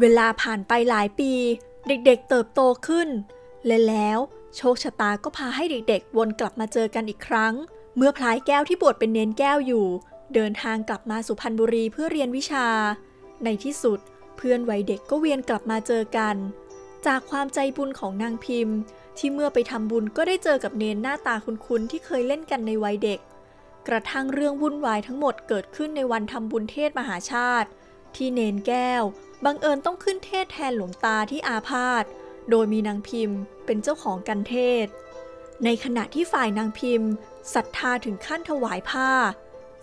เวลาผ่านไปหลายปี เด็กๆเติบโตขึ้น และแล้วโชคชะตาก็พาให้เด็กๆ วนกลับมาเจอกันอีกครั้ง เมื่อพลายแก้วที่บวชเป็นเนนแก้วอยู่ เดินทางกลับมาสุพรรณบุรีเพื่อเรียนวิชา ในที่สุดเพื่อนวัยเด็กก็เวียนกลับมาเจอกัน จากความใจบุญของนางพิมพ์ ที่เมื่อไปทำบุญก็ได้เจอกับเนนหน้าตาคุ้นๆที่เคยเล่นกันในวัยเด็ก กระทั่งเรื่องวุ่นวายทั้งหมดเกิดขึ้นในวันทำบุญเทศมหาชาติ ที่เนนแก้ว บังเอิญต้องขึ้นเทศแทนหลวงตาที่อาพาธ โดยมีนางพิมพ์เป็นเจ้าของกันเทศ ในขณะที่ฝ่ายนางพิมพ์ศรัทธาถึงขั้นถวายผ้า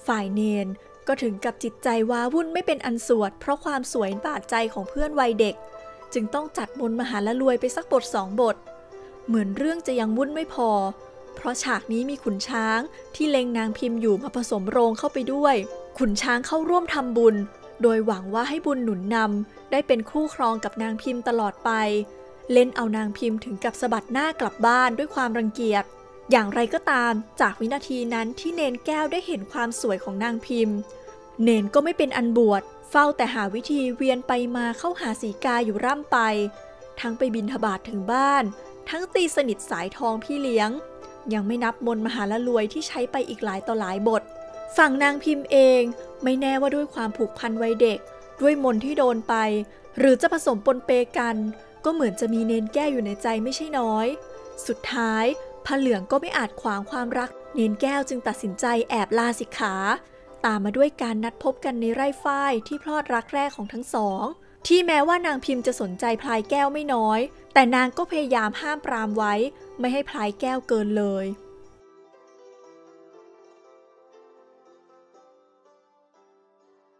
ฝ่ายเนนก็ถึงกับจิตใจว้าวุ่นไม่เป็นอันสวด เพราะความสวยบาดใจของเพื่อนวัยเด็ก จึงต้องจัดมนมหาละรวยไปสักบทสองบท เหมือนเรื่องจะยังวุ่นไม่พอ เพราะฉากนี้มีขุนช้างที่เลงนางพิมพ์อยู่มาผสมโรงเข้าไปด้วย ขุนช้างเข้าร่วมทำบุญ โดยหวังว่าให้บุญหนุนนำได้เป็นคู่ครองกับนางพิมพ์ตลอดไป เล่นเอานางพิมพ์ถึงกับสะบัดหน้ากลับบ้านด้วยความรังเกียจ อย่างไรก็ตามจากวินาทีนั้นที่เนนแก้วได้เห็นความสวยของนางพิมพ์ เนนก็ไม่เป็นอันบวชเฝ้าแต่หาวิธีเวียนไปมาเข้าหาสีกาอยู่ร่ำไป ทั้งไปบินทบาทถึงบ้าน ทั้งตีสนิทสายทองพี่เลี้ยง ยังไม่นับมนมหาละรวยที่ใช้ไปอีกหลายต่อหลายบท ฝั่งนางพิมพ์เองไม่แน่ว่าด้วยความผูกพันวัยเด็ก ด้วยมนที่โดนไป หรือจะผสมปนเปกัน ก็เหมือนจะมีเนนแก้วอยู่ในใจไม่ใช่น้อย สุดท้ายพระเหลืองก็ไม่อาจขวางความรัก เนนแก้วจึงตัดสินใจแอบลาสิกขา ตามมาด้วยการนัดพบกันในไร่ฝ้ายที่พลอดรักแรกของทั้งสอง ที่แม้ว่านางพิมพ์จะสนใจพลายแก้วไม่น้อย แต่นางก็พยายามห้ามปรามไว้ ไม่ให้พลายแก้วเกินเลย